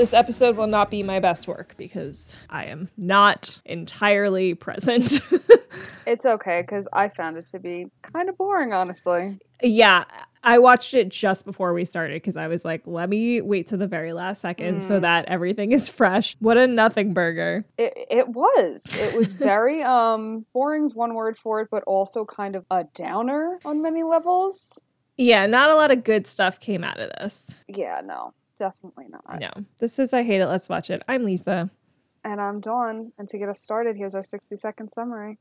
This episode will not be my best work because I am not entirely present. It's okay because I found it to be kind of boring, honestly. yeah, I watched it just before we started because I was like, let me wait to the very last second so that everything is fresh. What a nothing burger. It it was. It was very um boring's one word for it, but also kind of a downer on many levels. Yeah, not a lot of good stuff came out of this. Yeah, no, definitely not. No. This is I Hate It, Let's Watch It. I'm Lisa. And I'm Dawn, and to get us started, here's our 60 second summary.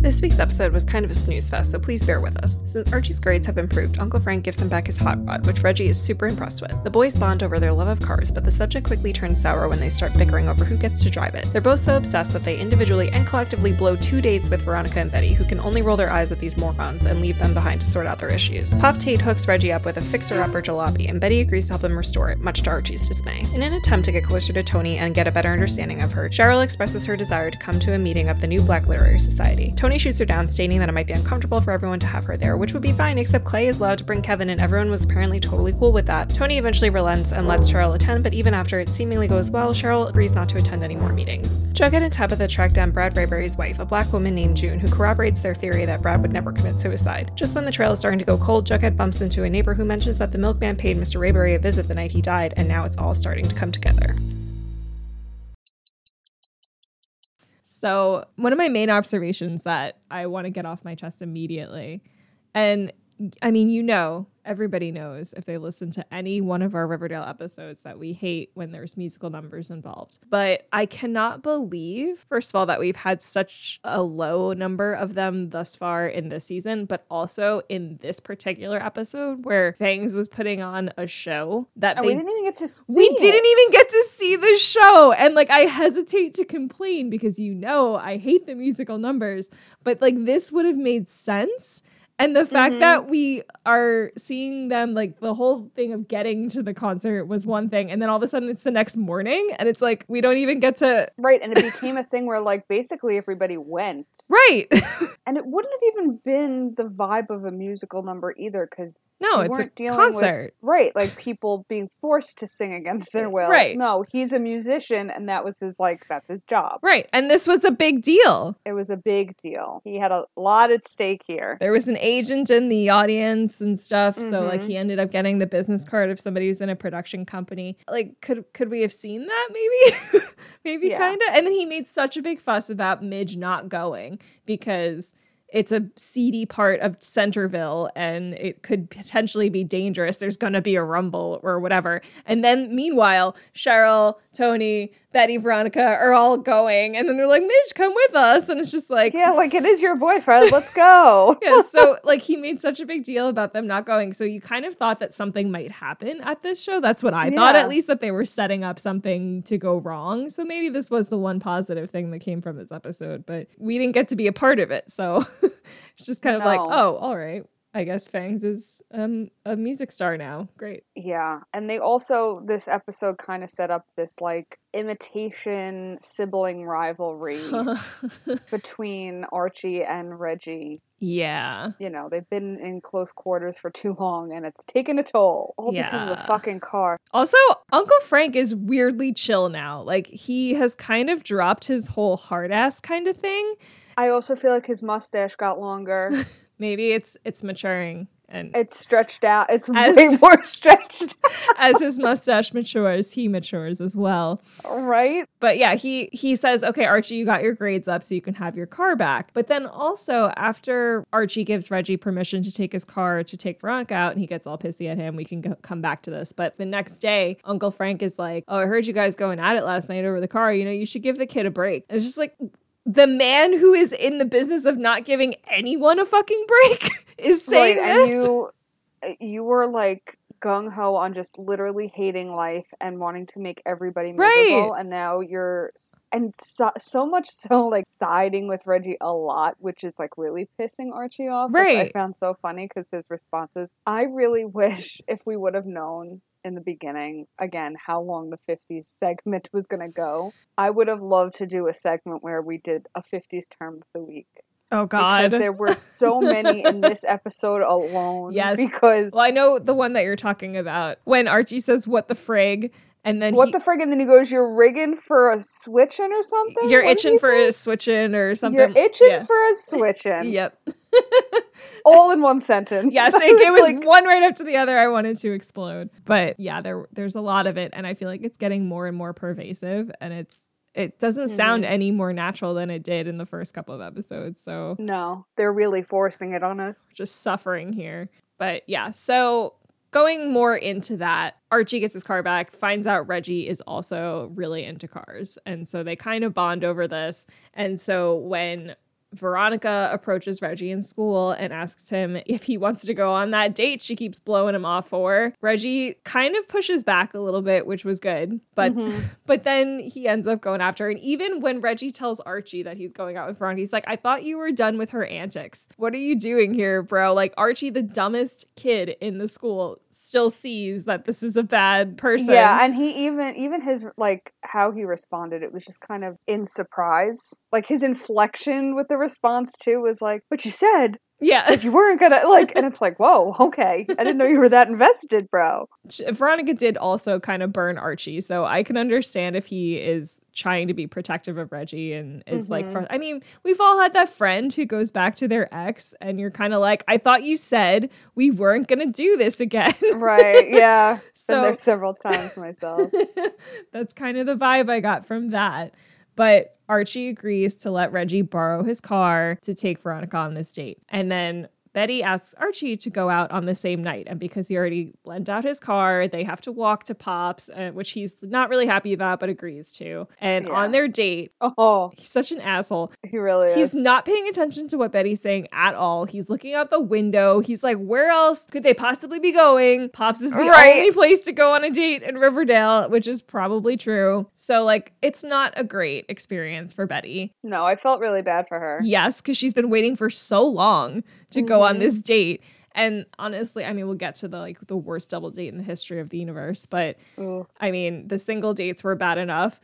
This week's episode was kind of a snooze fest, so please bear with us. Since Archie's grades have improved, Uncle Frank gives him back his hot rod, which Reggie is super impressed with. The boys bond over their love of cars, but the subject quickly turns sour when they start bickering over who gets to drive it. They're both so obsessed that they individually and collectively blow two dates with Veronica and Betty, who can only roll their eyes at these morons and leave them behind to sort out their issues. Pop Tate hooks Reggie up with a fixer-upper jalopy, and Betty agrees to help him restore it, much to Archie's dismay. In an attempt to get closer to Toni and get a better understanding of her, Cheryl expresses her desire to come to a meeting of the New Black Literary Society. Toni shoots her down, stating that it might be uncomfortable for everyone to have her there, which would be fine, except Clay is allowed to bring Kevin, and everyone was apparently totally cool with that. Toni eventually relents and lets Cheryl attend, but even after it seemingly goes well, Cheryl agrees not to attend any more meetings. Jughead and Tabitha track down Brad Rayberry's wife, a black woman named June, who corroborates their theory that Brad would never commit suicide. Just when the trail is starting to go cold, Jughead bumps into a neighbor who mentions that the milkman paid Mr. Rayberry a visit the night he died, and now it's all starting to come together. So, one of my main observations that I want to get off my chest immediately, and I mean, you know, everybody knows if they listen to any one of our Riverdale episodes that we hate when there's musical numbers involved. But I cannot believe, first of all, that we've had such a low number of them thus far in this season, but also in this particular episode where Fangs was putting on a show that oh, And they we didn't even get to see we it. didn't even get to see the show and like i hesitate to complain because you know i hate the musical numbers but like this would have made sense and the fact Mm-hmm. that we are seeing them like the whole thing of getting to the concert was one thing and then all of a sudden it's the next morning and it's like we don't even get to Right, and it became a thing where like basically everybody went. right And it wouldn't have even been the vibe of a musical number either, because no we it's a weren't dealing concert with right, like people being forced to sing against their will. Right. No, he's a musician, and that was his like that's his job. right and this was a big deal It was a big deal. He had a lot at stake here. there was an agent in the audience and stuff so like he mm-hmm. ended up getting the business card of somebody who's in a production company like could could we have seen that maybe maybe Yeah. kind of and then he made such a big fuss about midge not going because it's a seedy part of Centerville and it could potentially be dangerous. There's going to be a rumble or whatever. And then meanwhile, Cheryl, Toni, Betty, Veronica are all going. And then they're like, Midge, come with us. And it's just like, Yeah, like it is your boyfriend. Let's go. yeah, so like he made such a big deal about them not going. So you kind of thought that something might happen at this show. That's what I thought, at least that they were setting up something to go wrong. So maybe this was the one positive thing that came from this episode, but we didn't get to be a part of it. So it's just kind of like, oh, all right. I guess Fangs is um, a music star now. Great. Yeah, and they also this episode kind of set up this like imitation sibling rivalry between Archie and Reggie. yeah. You know, they've been in close quarters for too long and it's taken a toll. All because of the fucking car. Also, Uncle Frank is weirdly chill now. Like he has kind of dropped his whole hard ass kind of thing. I also feel like his mustache got longer. Maybe it's it's maturing and it's stretched out. It's As- way more stretched as his mustache matures, he matures as well. right? But yeah, he he says, "Okay, Archie, you got your grades up so you can have your car back." But then also after Archie gives Reggie permission to take his car to take Veronica out and he gets all pissy at him, we can go, come back to this. But the next day, Uncle Frank is like, "Oh, I heard you guys going at it last night over the car. You know, you should give the kid a break." And it's just like the man who is in the business of not giving anyone a fucking break is saying right, this. you eh, you were like gung ho on just literally hating life and wanting to make everybody miserable, Right. and now you're and so, so much so like siding with Reggie a lot, which is like really pissing Archie off. which I found so funny because his responses. I really wish if we would have known in the beginning again how long the 50s segment was going to go i would have loved to do a segment where we did a 50s term of the week Oh God. Because there were so many in this episode alone. Yes. Because Well, I know the one that you're talking about when Archie says, What the frig? And then what he- the frig? And then he goes, "You're rigging for a switching or something. you're What itching for say? a switching or something. You're itching Yeah. for a switching. Yep. All in one sentence. Yes, it, it was like- one right after the other. I wanted to explode, but yeah, there there's a lot of it, and I feel like it's getting more and more pervasive, and it's it doesn't sound Mm-hmm. any more natural than it did in the first couple of episodes. So no, they're really forcing it on us. just suffering here. But yeah, so going more into that, Archie gets his car back, finds out Reggie is also really into cars. And so they kind of bond over this. And so when Veronica approaches Reggie in school and asks him if he wants to go on that date she keeps blowing him off for. Reggie kind of pushes back a little bit, which was good. But mm-hmm. but then he ends up going after her. And even when Reggie tells Archie that he's going out with Veronica, he's like, I thought you were done with her antics. What are you doing here, bro? Like Archie, the dumbest kid in the school, still sees that this is a bad person. Yeah, and he even even his like how he responded, it was just kind of in surprise. Like his inflection with the response too was like, "But you said yeah. that you weren't gonna like," and it's like, "Whoa, okay, I didn't know you were that invested, bro." Veronica did also kind of burn Archie, so I can understand if he is trying to be protective of Reggie and is like, Mhm. fr- I mean, we've all had that friend who goes back to their ex, and you're kind of like, I thought you said we weren't gonna do this again. Right? Yeah, so there several times myself. that's kind of the vibe I got from that. But Archie agrees to let Reggie borrow his car to take Veronica on this date. And then Betty asks Archie to go out on the same night. And because he already lent out his car, they have to walk to Pops, uh, which he's not really happy about, but agrees to. And Yeah. on their date, Oh, he's such an asshole. he really He's is. not paying attention to what Betty's saying at all. He's looking out the window. He's like, where else could they possibly be going? Pops is the Right. only place to go on a date in Riverdale, which is probably true. So, like, it's not a great experience for Betty. No, I felt really bad for her. Yes, because she's been waiting for so long to go on Mhm. this date. And honestly, I mean, we'll get to the like the worst double date in the history of the universe, but. I mean, the single dates were bad enough.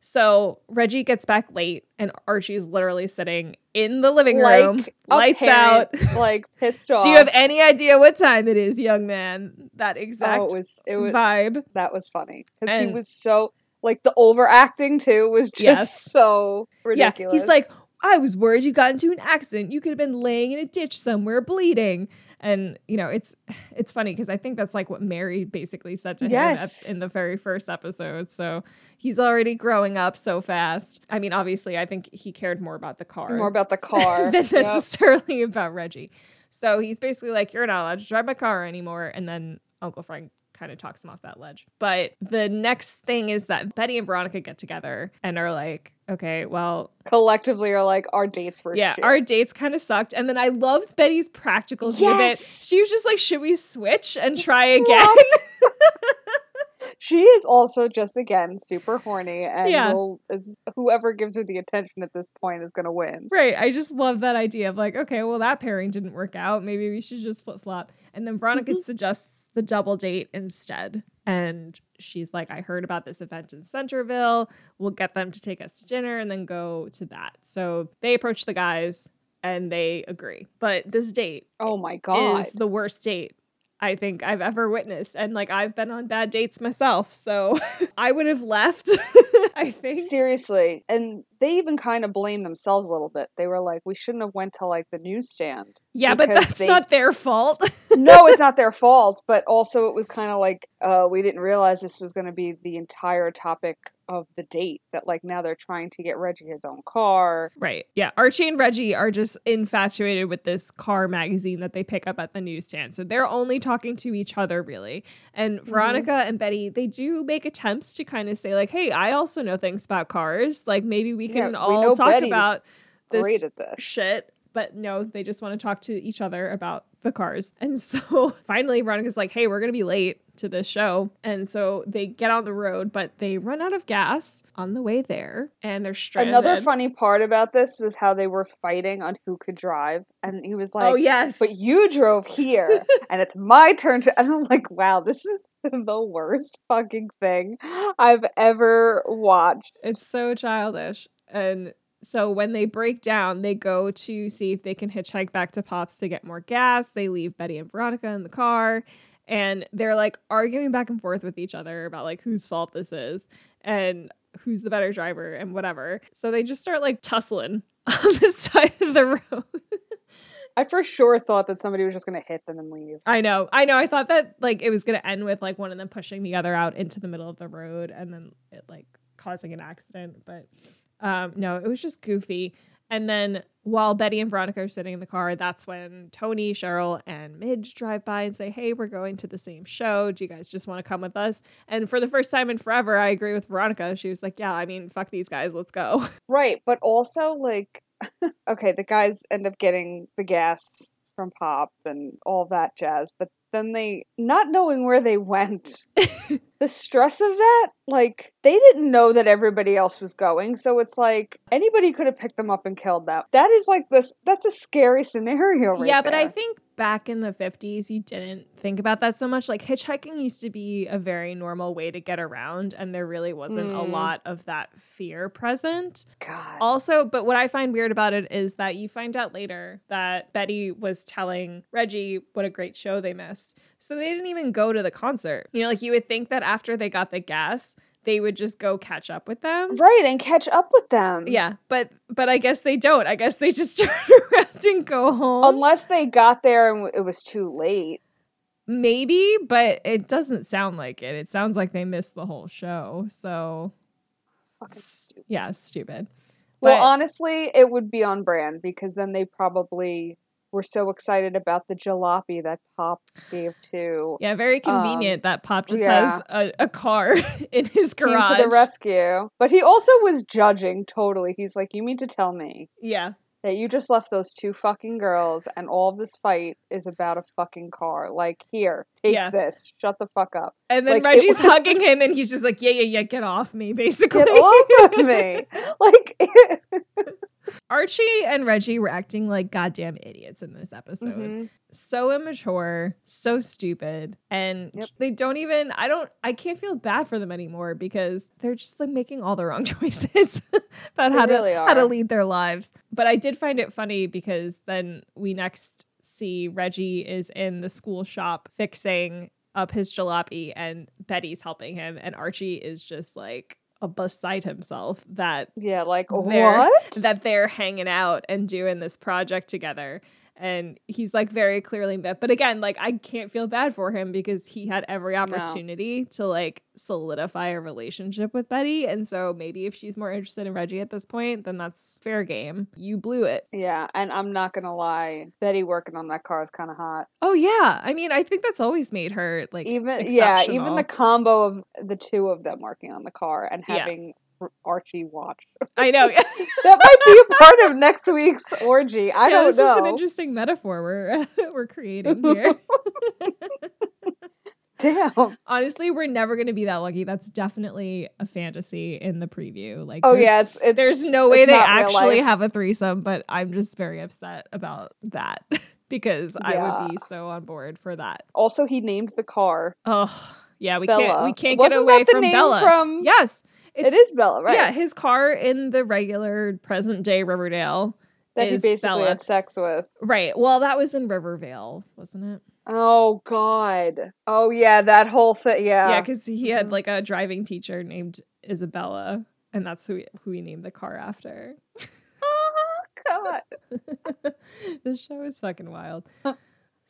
So Reggie gets back late, and Archie's literally sitting in the living room, Like a lights parent, out. like pissed off. Do you have any idea what time it is, young man? That exact Oh, it was it was vibe. that was funny because he was so like the overacting too was just Yes. so ridiculous. Yeah, he's like, I was worried you got into an accident. You could have been laying in a ditch somewhere bleeding. And you know, it's it's funny because I think that's like what Mary basically said to Yes. him at, in the very first episode. So he's already growing up so fast. I mean, obviously, I think he cared more about the car more about the car. than Yep. necessarily about Reggie. So he's basically like, "You're not allowed to drive my car anymore." And then Uncle Frank kind of talks him off that ledge. But the next thing is that Betty and Veronica get together and are like, "Okay, well, Collectively are like our dates were yeah, shit. our dates kind of sucked. And then I loved Betty's practical view of it. Yes! She was just like, should we switch and try Swap. again? she is also just again super horny and Yeah. will, is whoever gives her the attention at this point is gonna win. right. I just love that idea of like, okay, well, that pairing didn't work out. Maybe we should just flip flop. And then Veronica Mm-hmm. suggests the double date instead. And she's like, I heard about this event in Centerville. We'll get them to take us to dinner and then go to that. So they approach the guys and they agree. But this date Oh my god. is the worst date I think I've ever witnessed. And like I've been on bad dates myself. So I would have left, I think. Seriously. And they even kind of blame themselves a little bit. They were like, we shouldn't have went to like the newsstand. Yeah, but that's they- not their fault. no, it's not their fault, but also it was kind of like uh, we didn't realize this was going to be the entire topic of the date. That like now they're trying to get Reggie his own car. right. Yeah. Archie and Reggie are just infatuated with this car magazine that they pick up at the newsstand. So they're only talking to each other, really. And mm-hmm. Veronica and Betty, they do make attempts to kind of say, like, hey, I also know things about cars. Like maybe we can we all know talk Betty. about this this. shit. But no, they just want to talk to each other about the cars. And so finally, Veronica's like, hey, we're going to be late to this show. And so they get on the road, but they run out of gas on the way there and they're stranded. Another funny part about this was how they were fighting on who could drive, and he was oh, like, oh, yes. "But you drove here, and it's my turn to." And I'm like, "Wow, this is the worst fucking thing I've ever watched." It's so childish. And so when they break down, they go to see if they can hitchhike back to Pops to get more gas. They leave Betty and Veronica in the car and they're like arguing back and forth with each other about like whose fault this is and who's the better driver and whatever. So they just start like tussling on the side of the road. I for sure thought that somebody was just going to hit them and leave. I know. I know. I thought that like it was going to end with like one of them pushing the other out into the middle of the road and then it like causing an accident, but um no, it was just goofy. And then while Betty and Veronica are sitting in the car, that's when Toni, Cheryl, and Midge drive by and say, Hey, we're going to the same show. Do you guys just want to come with us? And for the first time in forever, I agree with Veronica. She was like, Yeah, I mean, fuck these guys. Let's go. Right. But also, like, okay, the guys end up getting the gas from Pop and all that jazz, but then they, not knowing where they went, the stress of that, like, they didn't know that everybody else was going. So it's like anybody could have picked them up and killed them. That is like this, that's a scary scenario, right yeah, but I think back in the 50s, you didn't think about that so much. Like hitchhiking used to be a very normal way to get around, and there really wasn't a Mm. lot of that fear present. God. Also, but what I find weird about it is that you find out later that Betty was telling Reggie what a great show they missed. So they didn't even go to the concert. You know, like you would think that after they got the gas, they would just go catch up with them. Right, and catch up with them. Yeah, but but I guess they don't. I guess they just turn around and go home. Unless they got there and it was too late. Maybe, but it doesn't sound like it. It sounds like they missed the whole show. So Fucking stupid. yeah, stupid. Well, honestly, it would be on brand because then they probably were so excited about the jalopy that Pop gave to Yeah, very convenient that Pop just Um, yeah. has a, a car in his came garage. to the rescue. But he also was judging totally. He's like, "You mean to tell me yeah. that you just left those two fucking girls and all of this fight is about a fucking car? Like, here, take Yeah. this. Shut the fuck up. And then Like, Reggie's was- hugging him and he's just like, yeah, yeah, yeah, get off me, basically. Get off of me!" Like, Archie and Reggie were acting like goddamn idiots in this episode. Mhm. So immature, so stupid. And Yep. they don't even, I don't, I can't feel bad for them anymore because they're just like making all the wrong choices about They how really to, how to lead their lives. But I did find it funny because then we next see Reggie is in the school shop fixing up his jalopy and Betty's helping him. And Archie is just like, a beside himself that yeah, like what? that they're hanging out and doing this project together. And he's like very clearly met. But again, like I can't feel bad for him because he had every opportunity to like solidify a relationship with Betty. And so maybe if she's more interested in Reggie at this point, then that's fair game. You blew it. Yeah, and I'm not gonna lie, Betty working on that car is kind of hot. Oh yeah. I mean, I think that's always made her like Even yeah, even the combo of the two of them working on the car and having R- Archie watch. I know. that might be a part of next week's orgy. I yeah, don't this know. This is an interesting metaphor we're we're creating here. Damn. Honestly, we're never going to be that lucky. That's definitely a fantasy in the preview. Like, Oh yeah, it's, it's there's no way they actually have a threesome, but I'm just very upset about that because I would be so on board for that. Also, he named the car. Oh, yeah, we can't we can't Wasn't get away from name Bella. from- yes, it is Bella, right? Yeah, his car in the regular present day Riverdale that he basically Bella. had sex with. Right. Well, that was in Rivervale, wasn't it? Oh God. Oh yeah, that whole thing. Yeah. Yeah, because he had Mhm. like a driving teacher named Isabella, and that's who who he named the car after. oh God. this show is fucking wild.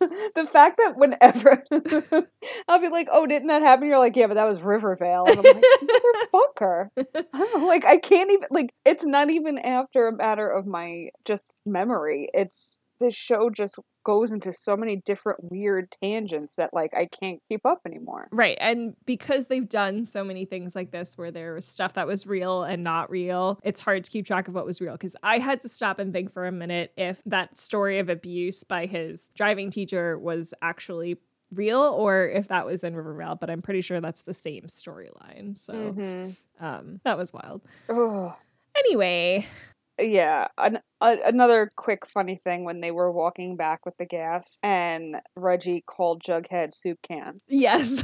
the fact that whenever I'll be like, "Oh, didn't that happen?" You're like, "Yeah, but that was Rivervale." And I'm like, "Motherfucker!" I'm like, I can't even like. It's not even after a matter of my just memory. It's this show just goes into so many different weird tangents that like I can't keep up anymore. Right. And because they've done so many things like this where there was stuff that was real and not real, it's hard to keep track of what was real. Because I had to stop and think for a minute if that story of abuse by his driving teacher was actually real or if that was in Rivervale. But I'm pretty sure that's the same storyline. So Mm-hmm. um, that was wild. Ugh. Anyway, Yeah, an, a, another quick funny thing when they were walking back with the gas and Reggie called Jughead soup can. yes.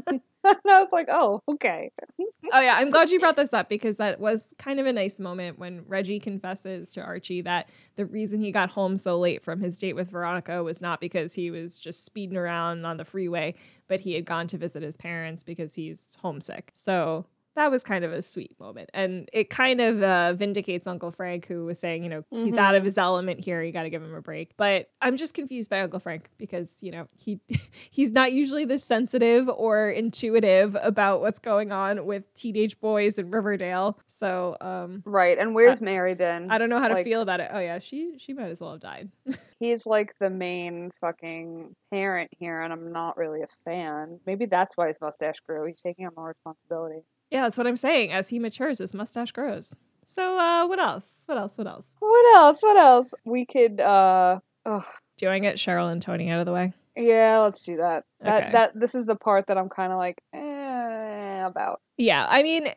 and I was like, "Oh, okay." oh yeah, I'm glad you brought this up because that was kind of a nice moment when Reggie confesses to Archie that the reason he got home so late from his date with Veronica was not because he was just speeding around on the freeway, but he had gone to visit his parents because he's homesick. So that was kind of a sweet moment. And it kind of uh, vindicates Uncle Frank, who was saying, you know, mm-hmm. he's out of his element here. You got to give him a break. But I'm just confused by Uncle Frank because, you know, he he's not usually this sensitive or intuitive about what's going on with teenage boys in Riverdale. So, um, right. And where's I, Mary been? I don't know how like, to feel about it. Oh, yeah. She, she might as well have died. he's like the main fucking parent here, and I'm not really a fan. Maybe that's why his mustache grew. He's taking on more responsibility. Yeah, that's what I'm saying. As he matures, his mustache grows. So, uh, what else? What else? What else? What else? What else? We could. uh ugh. Do I get Cheryl and Toni out of the way? Yeah, let's do that. That okay. that this is the part that I'm kind of like eh, about. Yeah, I mean,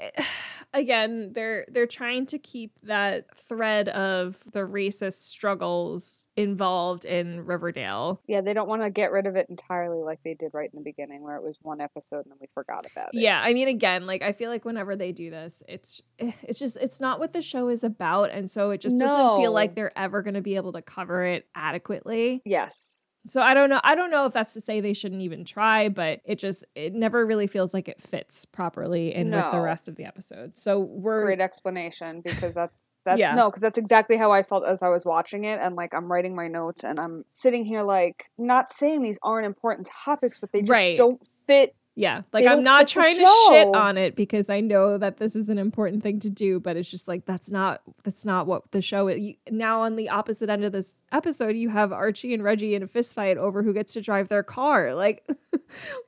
again, they're they're trying to keep that thread of the racist struggles involved in Riverdale. Yeah, they don't want to get rid of it entirely like they did right in the beginning where it was one episode and then we forgot about it. Yeah, I mean again, like I feel like whenever they do this, it's eh, it's just it's not what the show is about and so it just no. doesn't feel like they're ever going to be able to cover it adequately. Yes. So I don't know. I don't know if that's to say they shouldn't even try, but it just it never really feels like it fits properly in no. with the rest of the episode. So we're great explanation because that's that's yeah. no, because that's exactly how I felt as I was watching it, and like I'm writing my notes and I'm sitting here like not saying these aren't important topics, but they just right. don't fit yeah, like I'm not trying to shit on it because I know that this is an important thing to do, but it's just like that's not that's not what the show is. You, now on the opposite end of this episode, you have Archie and Reggie in a fist fight over who gets to drive their car. Like, like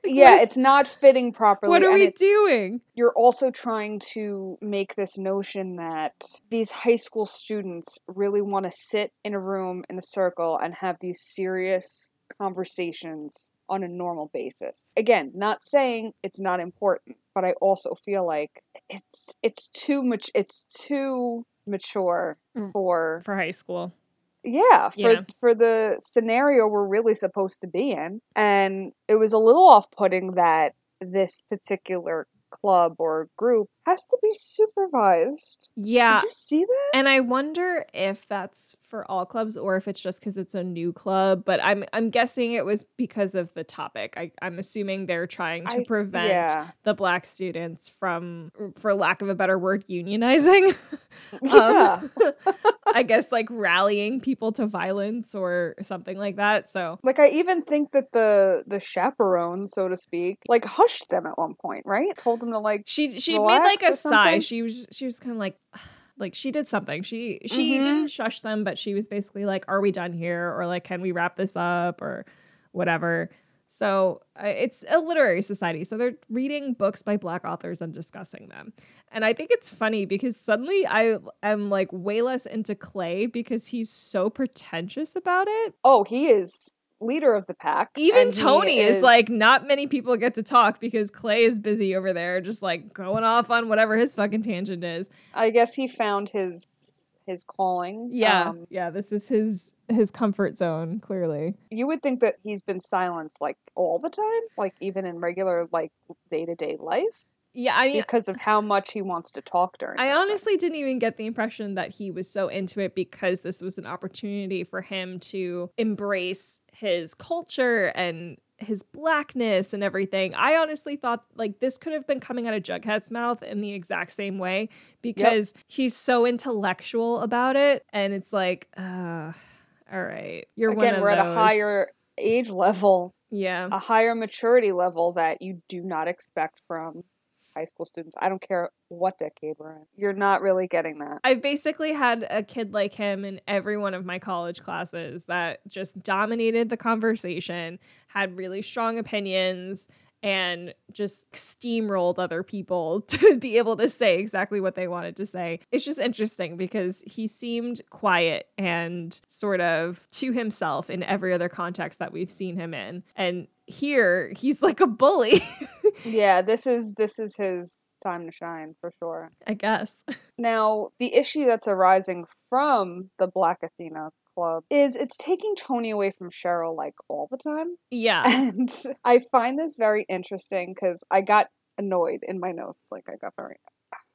yeah, what? it's not fitting properly. What are we doing? You're also trying to make this notion that these high school students really want to sit in a room in a circle and have these serious conversations on a normal basis. Again, not saying it's not important, but I also feel like it's it's too much it's too mature mm. for for high school. Yeah, for yeah. for the scenario we're really supposed to be in. And it was a little off-putting that this particular club or group has to be supervised. Yeah. Did you see that? And I wonder if that's for all clubs or if it's just because it's a new club. But I'm I'm guessing it was because of the topic. I, I'm assuming they're trying to I, prevent yeah. the black students from, for lack of a better word, unionizing. yeah. Um, I guess like rallying people to violence or something like that. So like I even think that the the chaperone, so to speak, like hushed them at one point, right? Told them to like she she made like a sigh. She was she was kind of like like she did something. She she mm-hmm. didn't shush them, but she was basically like, "Are we done here?" or like, "Can we wrap this up?" or whatever. So uh, it's a literary society. So they're reading books by black authors and discussing them. And I think it's funny because suddenly I am like way less into Clay because he's so pretentious about it. Oh, he is leader of the pack. Even Toni is, is, like, not many people get to talk because Clay is busy over there, just like going off on whatever his fucking tangent is. I guess he found his his calling. Yeah, um, yeah. This is his his comfort zone. Clearly, you would think that he's been silenced like all the time, like even in regular like day to day life. Yeah, I mean, because of how much he wants to talk during. I honestly thing. didn't even get the impression that he was so into it because this was an opportunity for him to embrace his culture and his blackness and everything. I honestly thought like this could have been coming out of Jughead's mouth in the exact same way because yep. he's so intellectual about it, and it's like, uh, all right, you're again. we're those. at a higher age level, yeah, a higher maturity level that you do not expect from high school students. I don't care what decade we're in. You're not really getting that. I've basically had a kid like him in every one of my college classes that just dominated the conversation, had really strong opinions, and just steamrolled other people to be able to say exactly what they wanted to say. It's just interesting because he seemed quiet and sort of to himself in every other context that we've seen him in. And here, he's like a bully. yeah, this is this is his time to shine for sure. I guess. Now, the issue that's arising from the Black Athena club is it's taking Toni away from Cheryl like all the time. Yeah. And I find this very interesting because I got annoyed in my notes. Like I got very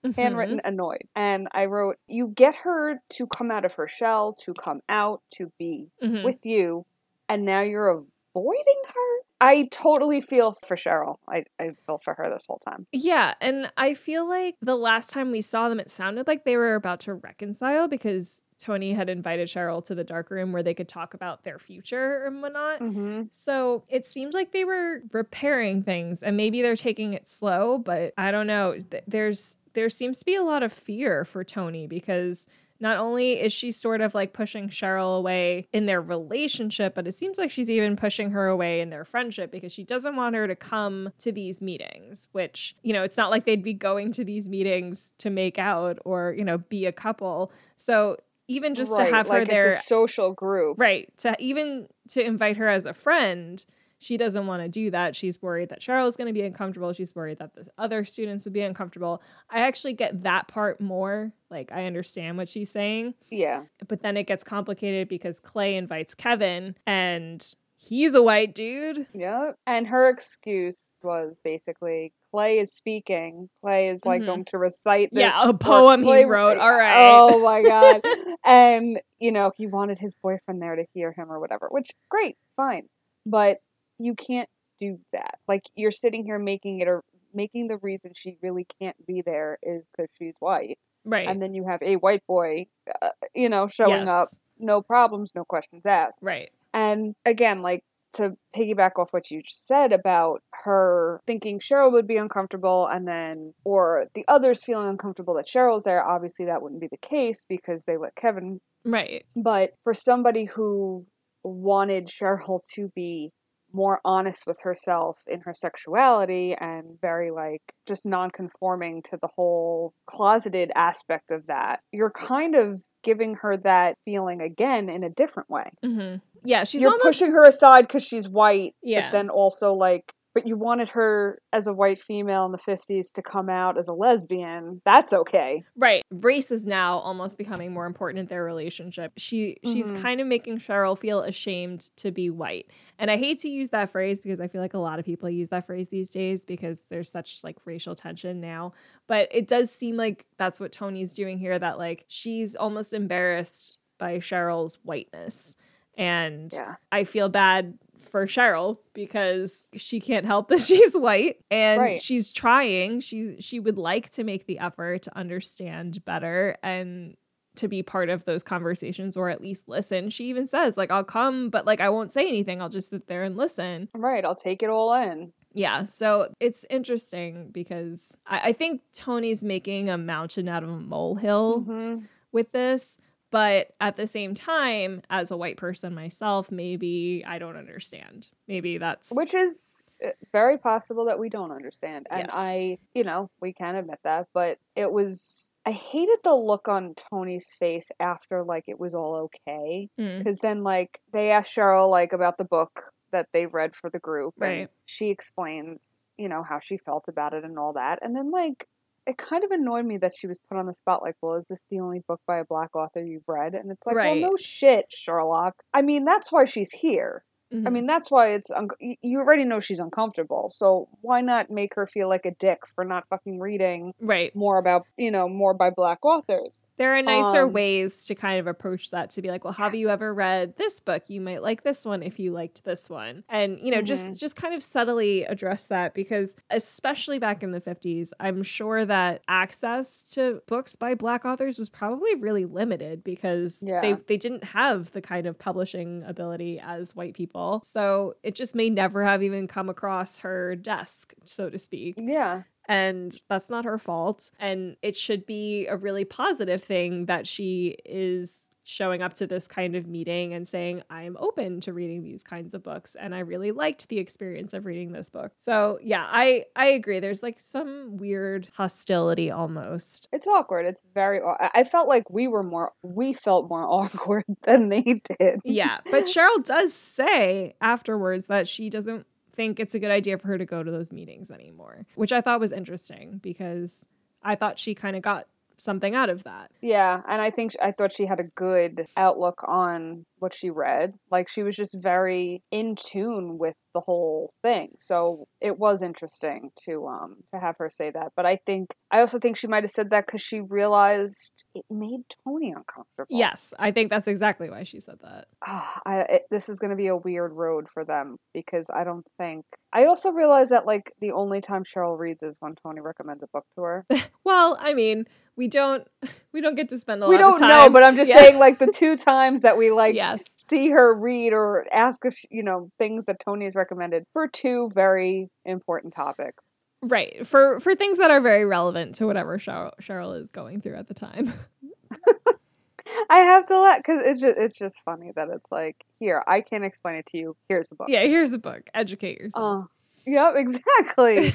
Mhm. handwritten annoyed. And I wrote, You get her to come out of her shell, to come out, to be Mhm. with you, and now you're avoiding her? I totally feel for Cheryl. I, I feel for her this whole time. Yeah, and I feel like the last time we saw them, it sounded like they were about to reconcile because Toni had invited Cheryl to the dark room where they could talk about their future and whatnot. Mm-hmm. So it seemed like they were repairing things, and maybe they're taking it slow. But I don't know. There's there seems to be a lot of fear for Toni because not only is she sort of like pushing Cheryl away in their relationship, but it seems like she's even pushing her away in their friendship because she doesn't want her to come to these meetings, which, you know, it's not like they'd be going to these meetings to make out or, you know, be a couple. So even just right, to have like her there, a social group. right, to even to invite her as a friend, she doesn't want to do that. She's worried that Cheryl's going to be uncomfortable. She's worried that the other students would be uncomfortable. I actually get that part more. Like, I understand what she's saying, Yeah. but then it gets complicated because Clay invites Kevin and he's a white dude. Yeah. And her excuse was basically Clay is speaking. Clay is like Mhm. going to recite the yeah, a poem he wrote. All right. Oh my god. and you know, he wanted his boyfriend there to hear him or whatever, which great, fine. But you can't do that. Like you're sitting here making it a making the reason she really can't be there is cuz she's white. right. And then you have a white boy uh, you know showing up, no problems, no questions asked. Right. And again, like to piggyback off what you just said about her thinking Cheryl would be uncomfortable and then, or the others feeling uncomfortable that Cheryl's there, obviously that wouldn't be the case because they let Kevin. Right. But for somebody who wanted Cheryl to be more honest with herself in her sexuality and very like just non-conforming to the whole closeted aspect of that. You're kind of giving her that feeling again in a different way. Hmm Yeah, she's you're almost pushing her aside because she's white, Yeah. but then also like, but you wanted her as a white female in the 50s to come out as a lesbian. That's okay. Right. Race is now almost becoming more important in their relationship. She she's Mhm. kind of making Cheryl feel ashamed to be white. And I hate to use that phrase because I feel like a lot of people use that phrase these days because there's such like racial tension now. But it does seem like that's what Toni's doing here that like she's almost embarrassed by Cheryl's whiteness. And Yeah. I feel bad for Cheryl because she can't help that she's white and Right. she's trying. She she would like to make the effort to understand better and to be part of those conversations or at least listen. She even says like I'll come but like I won't say anything. I'll just sit there and listen. Right. I'll take it all in. Yeah, so it's interesting because I, I think Toni's making a mountain out of a molehill Mhm. with this, but at the same time, as a white person myself, maybe I don't understand. Maybe that's Which is uh, very possible that we don't understand. And Yeah. I, you know, we can admit that, but it was, I hated the look on Toni's face after like it was all okay. Mm, Because then, like, they asked Cheryl, like, about the book that they read for the group. and Right. she explains, you know, how she felt about it and all that. And then, like, it kind of annoyed me that she was put on the spot, like, well, is this the only book by a black author you've read? And it's like, Right. well, no shit, Sherlock. I mean, that's why she's here. I mhm. mean, that's why it's, un- you already know she's uncomfortable. So why not make her feel like a dick for not fucking reading right. more about, you know, more by black authors? There are nicer Um, ways to kind of approach that to be like, well, have you ever read this book? You might like this one if you liked this one. And, you know, just Mhm. just kind of subtly address that because especially back in the 50s, I'm sure that access to books by black authors was probably really limited because they they didn't have the kind of publishing ability as white people. So it just may never have even come across her desk, so to speak. Yeah. and that's not her fault. And it should be a really positive thing that she is showing up to this kind of meeting and saying i'm open to reading these kinds of books and i really liked the experience of reading this book so yeah i i agree there's like some weird hostility almost It's awkward. It's very. I I felt like we were more. We felt more awkward than they did. yeah but cheryl does say afterwards that she doesn't think it's a good idea for her to go to those meetings anymore which i thought was interesting because i thought she kind of got something out of that. Yeah, and I think I thought she had a good outlook on what she read. Like she was just very in tune with the whole thing. So it was interesting to um to have her say that. But I think I also think she might have said that cuz she realized it made Toni uncomfortable. Yes, I think that's exactly why she said that. Ah, I, it, this is going to be a weird road for them because I don't think. I also realize that like the only time Cheryl reads is when Toni recommends a book to her. Well, I mean, we don't we don't get to spend a we lot don't of time. know, but I'm just Yeah. saying like the two times that we like yes. see her read or ask if she- you know things that Toni has recommended for two very important topics. Right. For for things that are very relevant to whatever Cheryl, Cheryl is going through at the time. I have to let because it's just it's just funny that it's like here I can't explain it to you. Here's a book. yeah, here's a book. Educate yourself. Oh, yep, exactly,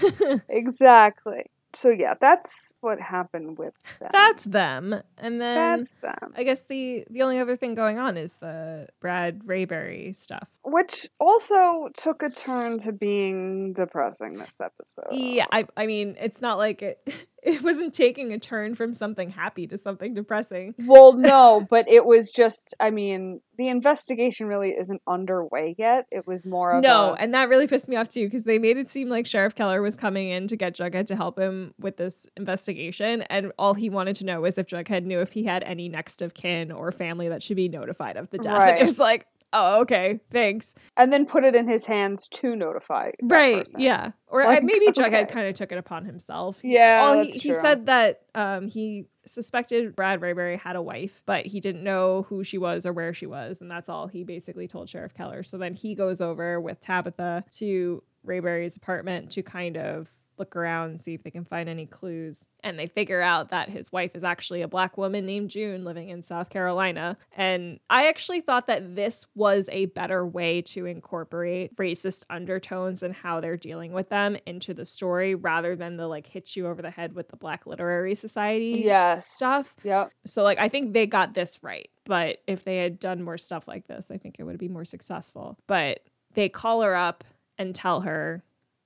exactly. So yeah, that's what happened with them. That's them. And then that's them. I guess the the only other thing going on is the Brad Rayberry stuff. Which also took a turn to being depressing this episode. Yeah, I I mean, it's not like it it wasn't taking a turn from something happy to something depressing. Well, no, but it was just, I mean, the investigation really isn't underway yet. It was more of No, a, and that really pissed me off too because they made it seem like Sheriff Keller was coming in to get Jughead to help him with this investigation, and all he wanted to know was if Jughead knew if he had any next of kin or family that should be notified of the death. And it was like, oh, okay, thanks. and then put it in his hands to notify. right? person. Yeah, or Like, maybe okay. Jughead kind of took it upon himself. Yeah, Well, he, he said that um, he suspected Brad Rayberry had a wife, but he didn't know who she was or where she was, and that's all he basically told Sheriff Keller. So then he goes over with Tabitha to Rayberry's apartment to kind of look around and see if they can find any clues. And they figure out that his wife is actually a black woman named June living in South Carolina. And I actually thought that this was a better way to incorporate racist undertones and how they're dealing with them into the story rather than the like hit you over the head with the Black Literary Society Yes. stuff. Yep. So like I think they got this right. But if they had done more stuff like this, I think it would be more successful. But they call her up and tell her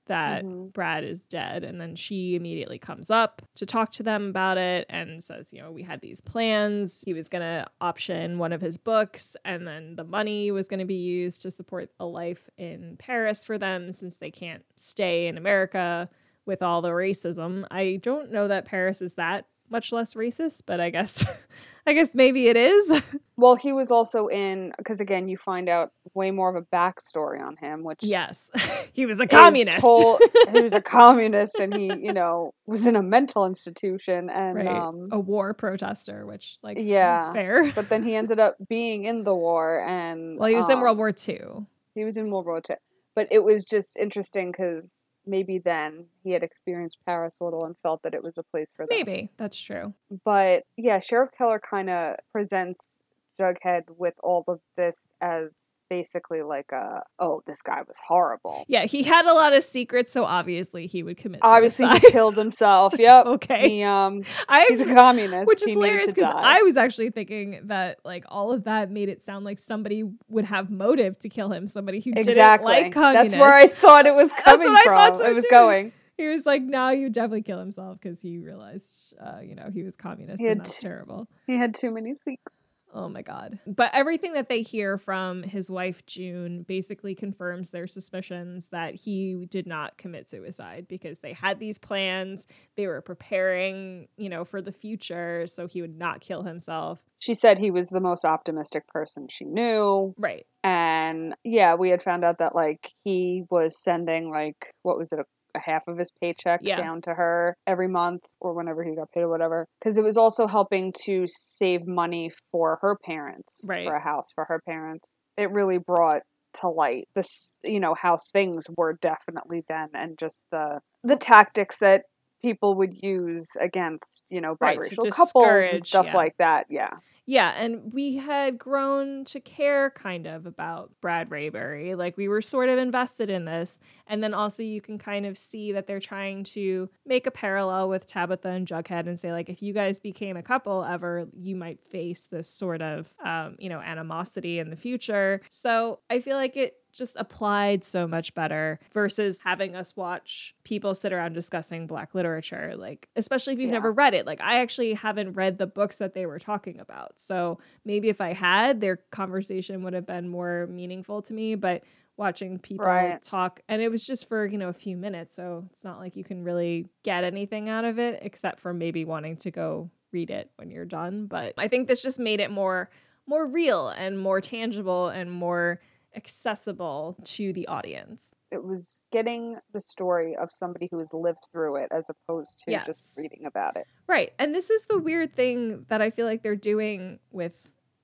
that Mhm. Brad is dead. And then she immediately comes up to talk to them about it and says, you know, we had these plans. He was going to option one of his books, and then the money was going to be used to support a life in Paris for them since they can't stay in America with all the racism. I don't know that Paris is that much less racist, but I guess I guess maybe it is. Well, he was also in because again, you find out way more of a backstory on him, which yes. he was a communist. told- he was a communist, and he, you know, was in a mental institution, and right. um, a war protester, which like Yeah. fair. but then he ended up being in the war, and well, he was in um, World War II. He was in World War II. But it was just interesting because maybe then he had experienced Paris a little and felt that it was a place for them. Maybe that's true. But yeah, Sheriff Keller kind of presents Jughead with all of this as basically like a, oh, this guy was horrible. Yeah, he had a lot of secrets, so obviously he would commit. Obviously, suicide. he killed himself. Yep. okay, He, um, I he's a communist. which is he hilarious because. I was actually thinking that like all of that made it sound like somebody would have motive to kill him, somebody who exactly. didn't like communists. That's where I thought it was That's coming what I from. thought so it was too. going. he was like, "No, you definitely kill himself because he realized, uh, you know, he was communist, He and that's t- terrible." He had too many secrets. Oh my god. But everything that they hear from his wife June basically confirms their suspicions that he did not commit suicide because they had these plans, they were preparing, you know, for the future so he would not kill himself. She said he was the most optimistic person she knew. Right. And yeah, we had found out that like he was sending like what was it a, half of his paycheck Yeah. down to her every month or whenever he got paid or whatever because it was also helping to save money for her parents Right. for a house for her parents. It really brought to light this you know how things were definitely then and just the the tactics that people would use against you know Right, biracial couples and stuff yeah. like that yeah Yeah, and we had grown to care kind of about Brad Rayberry. Like we were sort of invested in this. And then also you can kind of see that they're trying to make a parallel with Tabitha and Jughead and say like if you guys became a couple ever, you might face this sort of um, you know, animosity in the future. So I feel like it just applied so much better versus having us watch people sit around discussing black literature like especially if you've Yeah. never read it like i actually haven't read the books that they were talking about so maybe if i had their conversation would have been more meaningful to me but watching people Right. talk and it was just for you know a few minutes so it's not like you can really get anything out of it except for maybe wanting to go read it when you're done but i think this just made it more more real and more tangible and more accessible to the audience It was getting the story of somebody who has lived through it as opposed to Yes. just reading about it. Right. And this is the weird thing that I feel like they're doing with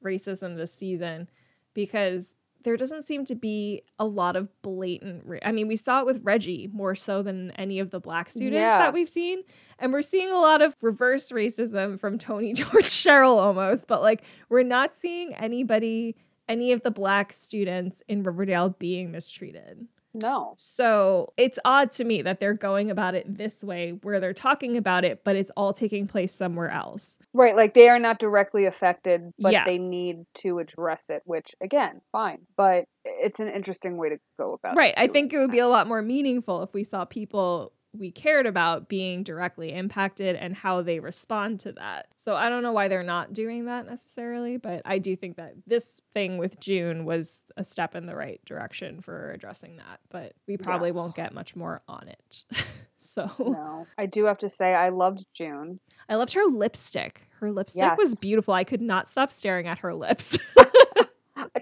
racism this season because there doesn't seem to be a lot of blatant ra- I mean, we saw it with Reggie more so than any of the black students Yeah. that we've seen. And we're seeing a lot of reverse racism from Toni towards Cheryl almost, but like we're not seeing anybody any of the black students in Riverdale being mistreated. No. So it's odd to me that they're going about it this way, where they're talking about it, but it's all taking place somewhere else. Right, like they are not directly affected, but Yeah. they need to address it, which again, fine. But it's an interesting way to go about it. Right. I think it would be a lot more meaningful if we saw people we cared about being directly impacted and how they respond to that. So I don't know why they're not doing that necessarily, but I do think that this thing with June was a step in the right direction for addressing that, but we probably won't get much more on it. so No. I do have to say I loved June. I loved her lipstick. Her lipstick was beautiful. I could not stop staring at her lips.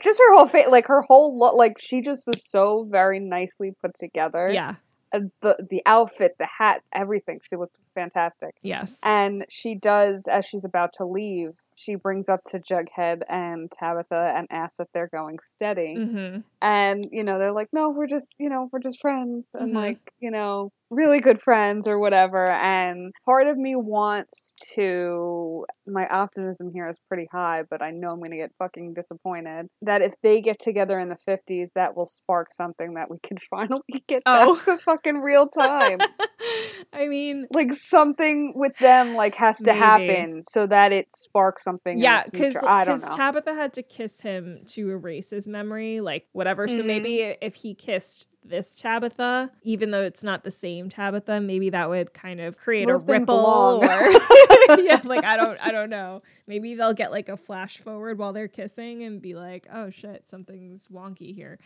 Just her whole face, like her whole look, like she just was so very nicely put together. yeah. And the the outfit, the hat, everything. She looked fantastic. Yes. And she does, as she's about to leave, she brings up to Jughead and Tabitha and asks if they're going steady. hmm And, you know, they're like, no, we're just, you know, we're just friends. And, Mhm. like, you know, really good friends or whatever. And part of me wants to, my optimism here is pretty high, but I know I'm going to get fucking disappointed. That if they get together in the 50s, that will spark something that we can finally get Oh. back to fucking real time. I mean, like something with them like has to Maybe. happen so that it sparks something. yeah, in the future. because I don't know. Tabitha had to kiss him to erase his memory, like whatever. So Mhm. maybe if he kissed this Tabitha, even though it's not the same Tabitha, maybe that would kind of create Move a ripple. Or yeah, like I don't, I don't know. Maybe they'll get like a flash forward while they're kissing and be like, "Oh shit, something's wonky here."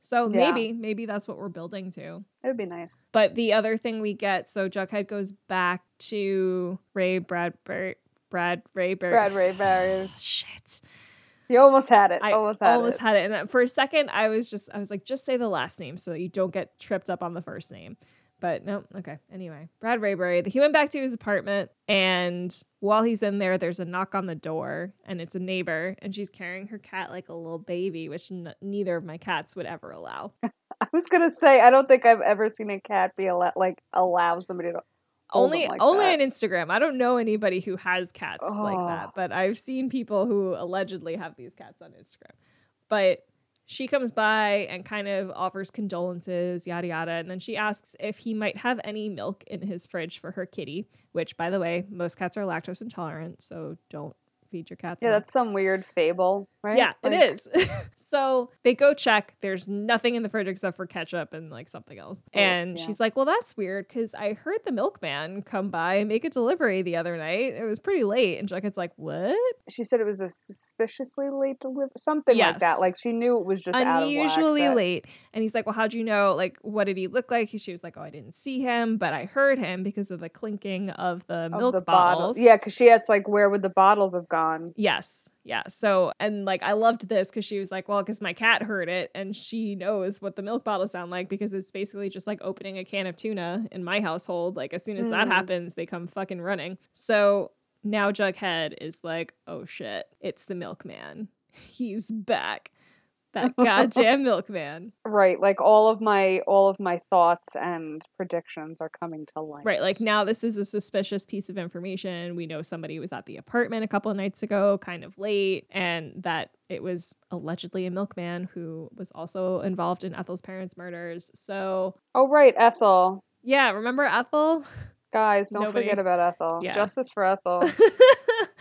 So Yeah. maybe, maybe that's what we're building to. it would be nice. But the other thing we get, so Jughead goes back to Ray Bradbury, Brad Raybury. Brad Ray Barry. Shit. You almost had it. I almost had almost it. had it. And for a second, I was just, I was like, just say the last name so that you don't get tripped up on the first name. But no, okay. Anyway, Brad Raybury, he went back to his apartment, and while he's in there, there's a knock on the door, and it's a neighbor, and she's carrying her cat like a little baby, which n- neither of my cats would ever allow. I was gonna say I don't think I've ever seen a cat be allow like allow somebody to only like only that. on Instagram. I don't know anybody who has cats like Oh. that, but I've seen people who allegedly have these cats on Instagram. But she comes by and kind of offers condolences, yada yada, and then she asks if he might have any milk in his fridge for her kitty, which by the way, most cats are lactose intolerant, so don't feed your cats. Yeah, that's some weird fable, right? Yeah, Like, it is. so they go check. There's nothing in the fridge except for ketchup and like something else. Oh, and yeah. she's like, "Well, that's weird because I heard the milkman come by and make a delivery the other night. It was pretty late." And Jughead's like, "What? She said it was a suspiciously late delivery, something like that. Like she knew it was just out of Unusually whack, that- late." And he's like, "Well, how'd you know? Like, what did he look like?" She was like, "Oh, I didn't see him, but I heard him because of the clinking of the of milk the bottle. bottles." Yeah, because she asked like, where would the bottles have gone? Yes. Yeah. So, and like, I loved this because she was like, well, because my cat heard it and she knows what the milk bottles sound like because it's basically just like opening a can of tuna in my household. Like, as soon as that Mm. happens, they come fucking running. So now Jughead is like, oh shit, it's the milkman. He's back. That goddamn milkman. Right, like all of my all of my thoughts and predictions are coming to light. Right. Like now, this is a suspicious piece of information. We know somebody was at the apartment a couple of nights ago, kind of late, and that it was allegedly a milkman who was also involved in Ethel's parents' murders. So, Oh right, Ethel. yeah, remember Ethel? Guys, don't Nobody- forget about Ethel. Yeah. Justice for Ethel.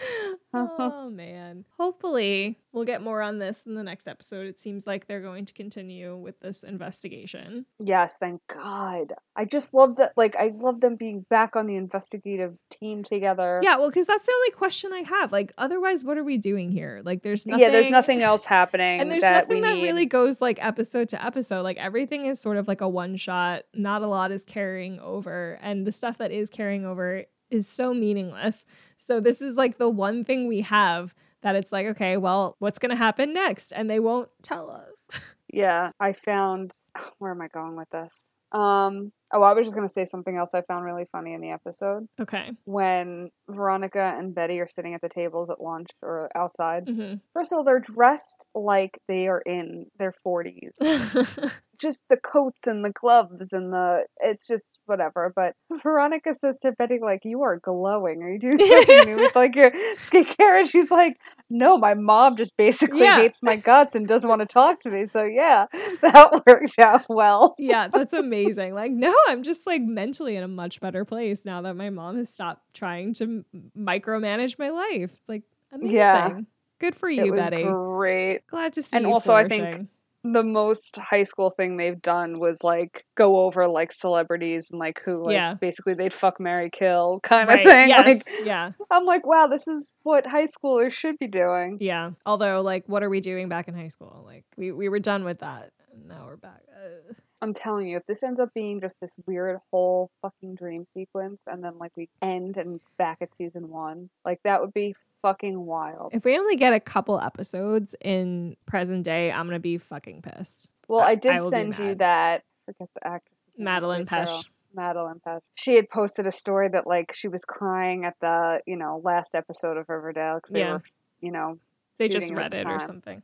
oh man. Hopefully, we'll get more on this in the next episode. It seems like they're going to continue with this investigation. Yes, thank God. I just love that. Like, I love them being back on the investigative team together. Yeah, well, because that's the only question I have. Like, otherwise, what are we doing here? Like, there's nothing. Yeah, there's nothing else happening. And there's that nothing that need. really goes like episode to episode. Like everything is sort of like a one shot. Not a lot is carrying over. And the stuff that is carrying over is so meaningless. So this is like the one thing we have that it's like, okay, well, what's gonna happen next? And they won't tell us. Yeah, I found. Where am I going with this? Um. Oh, I was just gonna say something else I found really funny in the episode okay. when Veronica and Betty are sitting at the tables at lunch or outside. hmm First of all, they're dressed like they are in their forties. just the coats and the gloves and the it's just whatever. But Veronica says to Betty, like, you are glowing. Are you doing something new with like your skincare? And she's like, No, my mom just basically Yeah. hates my guts and doesn't want to talk to me. So yeah, that worked out well. yeah, that's amazing. Like, no, I'm just like mentally in a much better place now that my mom has stopped trying to micromanage my life. It's like amazing. Yeah. Good for It you, was Betty. great. Glad to see you. And also, I think flourishing. The most high school thing they've done was like go over like celebrities and like who like Yeah. basically they'd fuck Mary Kill kind right. of thing. Yes. Like yeah. I'm like, wow, this is what high schoolers should be doing. Yeah. Although, like, what are we doing back in high school? Like, we, we were done with that. And now we're back. Ugh. I'm telling you, if this ends up being just this weird whole fucking dream sequence and then like we end and it's back at season one, like that would be fucking wild. If we only get a couple episodes in present day, I'm going to be fucking pissed. Well, I- I did I send you that. Forget the actress. Madelaine Petsch. Madelaine Petsch. She had posted a story that like she was crying at the you know last episode of Riverdale because they Yeah. were you know They just read it or something.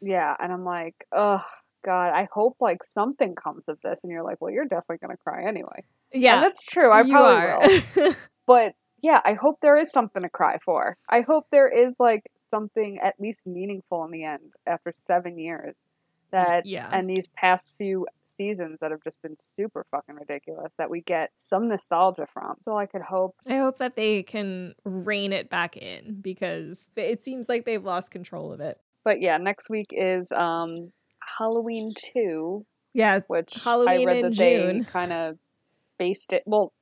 yeah, and I'm like, oh god, I hope like something comes of this, and you're like, well, you're definitely gonna cry anyway. Yeah. and that's true. I you probably will. But yeah, I hope there is something to cry for. I hope there is like something at least meaningful in the end after seven years. That yeah. and these past few seasons that have just been super fucking ridiculous that we get some nostalgia from. So I could hope. I hope that they can rein it back in because it seems like they've lost control of it. But yeah, next week is um Halloween two, Yeah. which I Halloween read in that they kind of based it. Well,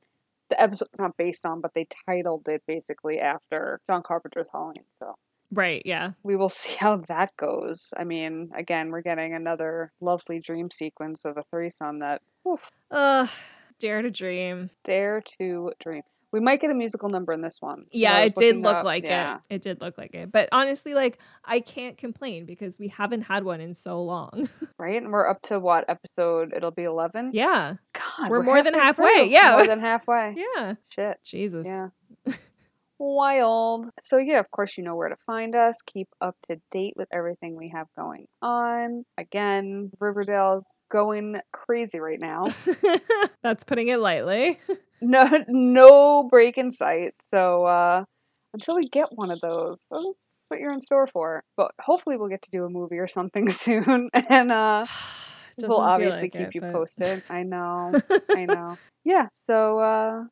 the episode's not based on, but they titled it basically after John Carpenter's Halloween. So Right. Yeah. we will see how that goes. I mean, again, we're getting another lovely dream sequence of a threesome that oof, Ugh. Dare to dream. dare to dream. We might get a musical number in this one. Yeah, it did look up- like yeah. it. It did look like it. But honestly, like I can't complain because we haven't had one in so long. right? And we're up to what episode? It'll be eleven. yeah. God, We're more than halfway halfway, through. yeah. more than halfway. Yeah. Shit. Jesus. Yeah. Wild. So yeah, of course you know where to find us. Keep up to date with everything we have going on. Again, Riverdale's going crazy right now. That's putting it lightly. no no break in sight. So uh until we get one of those, that's what you're in store for. But hopefully we'll get to do a movie or something soon. And uh Doesn't we'll obviously like keep it, you but- posted. I know. I know. Yeah, so uh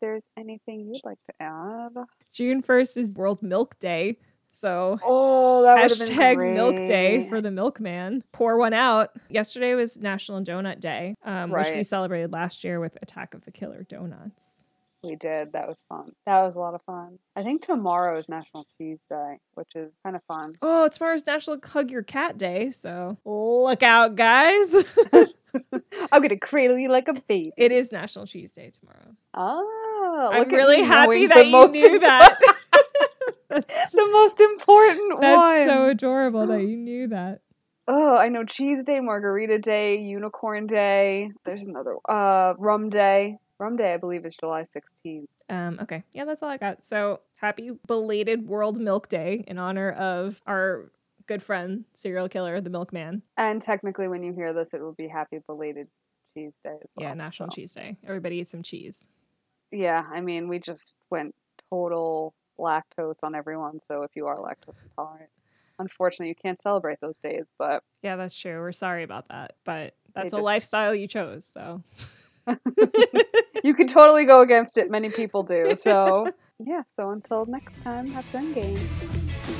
there's anything you'd like to add. June 1st is World Milk Day. So Oh, that hashtag milk day for the milkman. Pour one out. Yesterday was National Donut Day, um, which we celebrated last year with Attack of the Killer Donuts. We did. That was fun. That was a lot of fun. I think tomorrow is National Cheese Day, which is kind of fun. Oh, tomorrow's National Hug Your Cat Day. So look out, guys. I'm gonna cradle you like a baby. it is National Cheese Day tomorrow. Oh, I'm look really happy that you knew im- that. that's the most important that's one. so adorable that you knew that. Oh, I know Cheese Day, Margarita Day, Unicorn Day. There's another uh Rum Day. Rum Day, I believe, is July 16th. Um, okay. Yeah, that's all I got. So happy belated World Milk Day in honor of our good friend, serial killer, the milkman. And technically, when you hear this, it will be Happy Belated Cheese Day as well. yeah, National so. Cheese Day. Everybody eat some cheese. Yeah, I mean, we just went total lactose on everyone. So if you are lactose intolerant, unfortunately, you can't celebrate those days. But Yeah, that's true. We're sorry about that, but that's a just- lifestyle you chose. So you can totally go against it. Many people do. So yeah, so until next time, that's Endgame.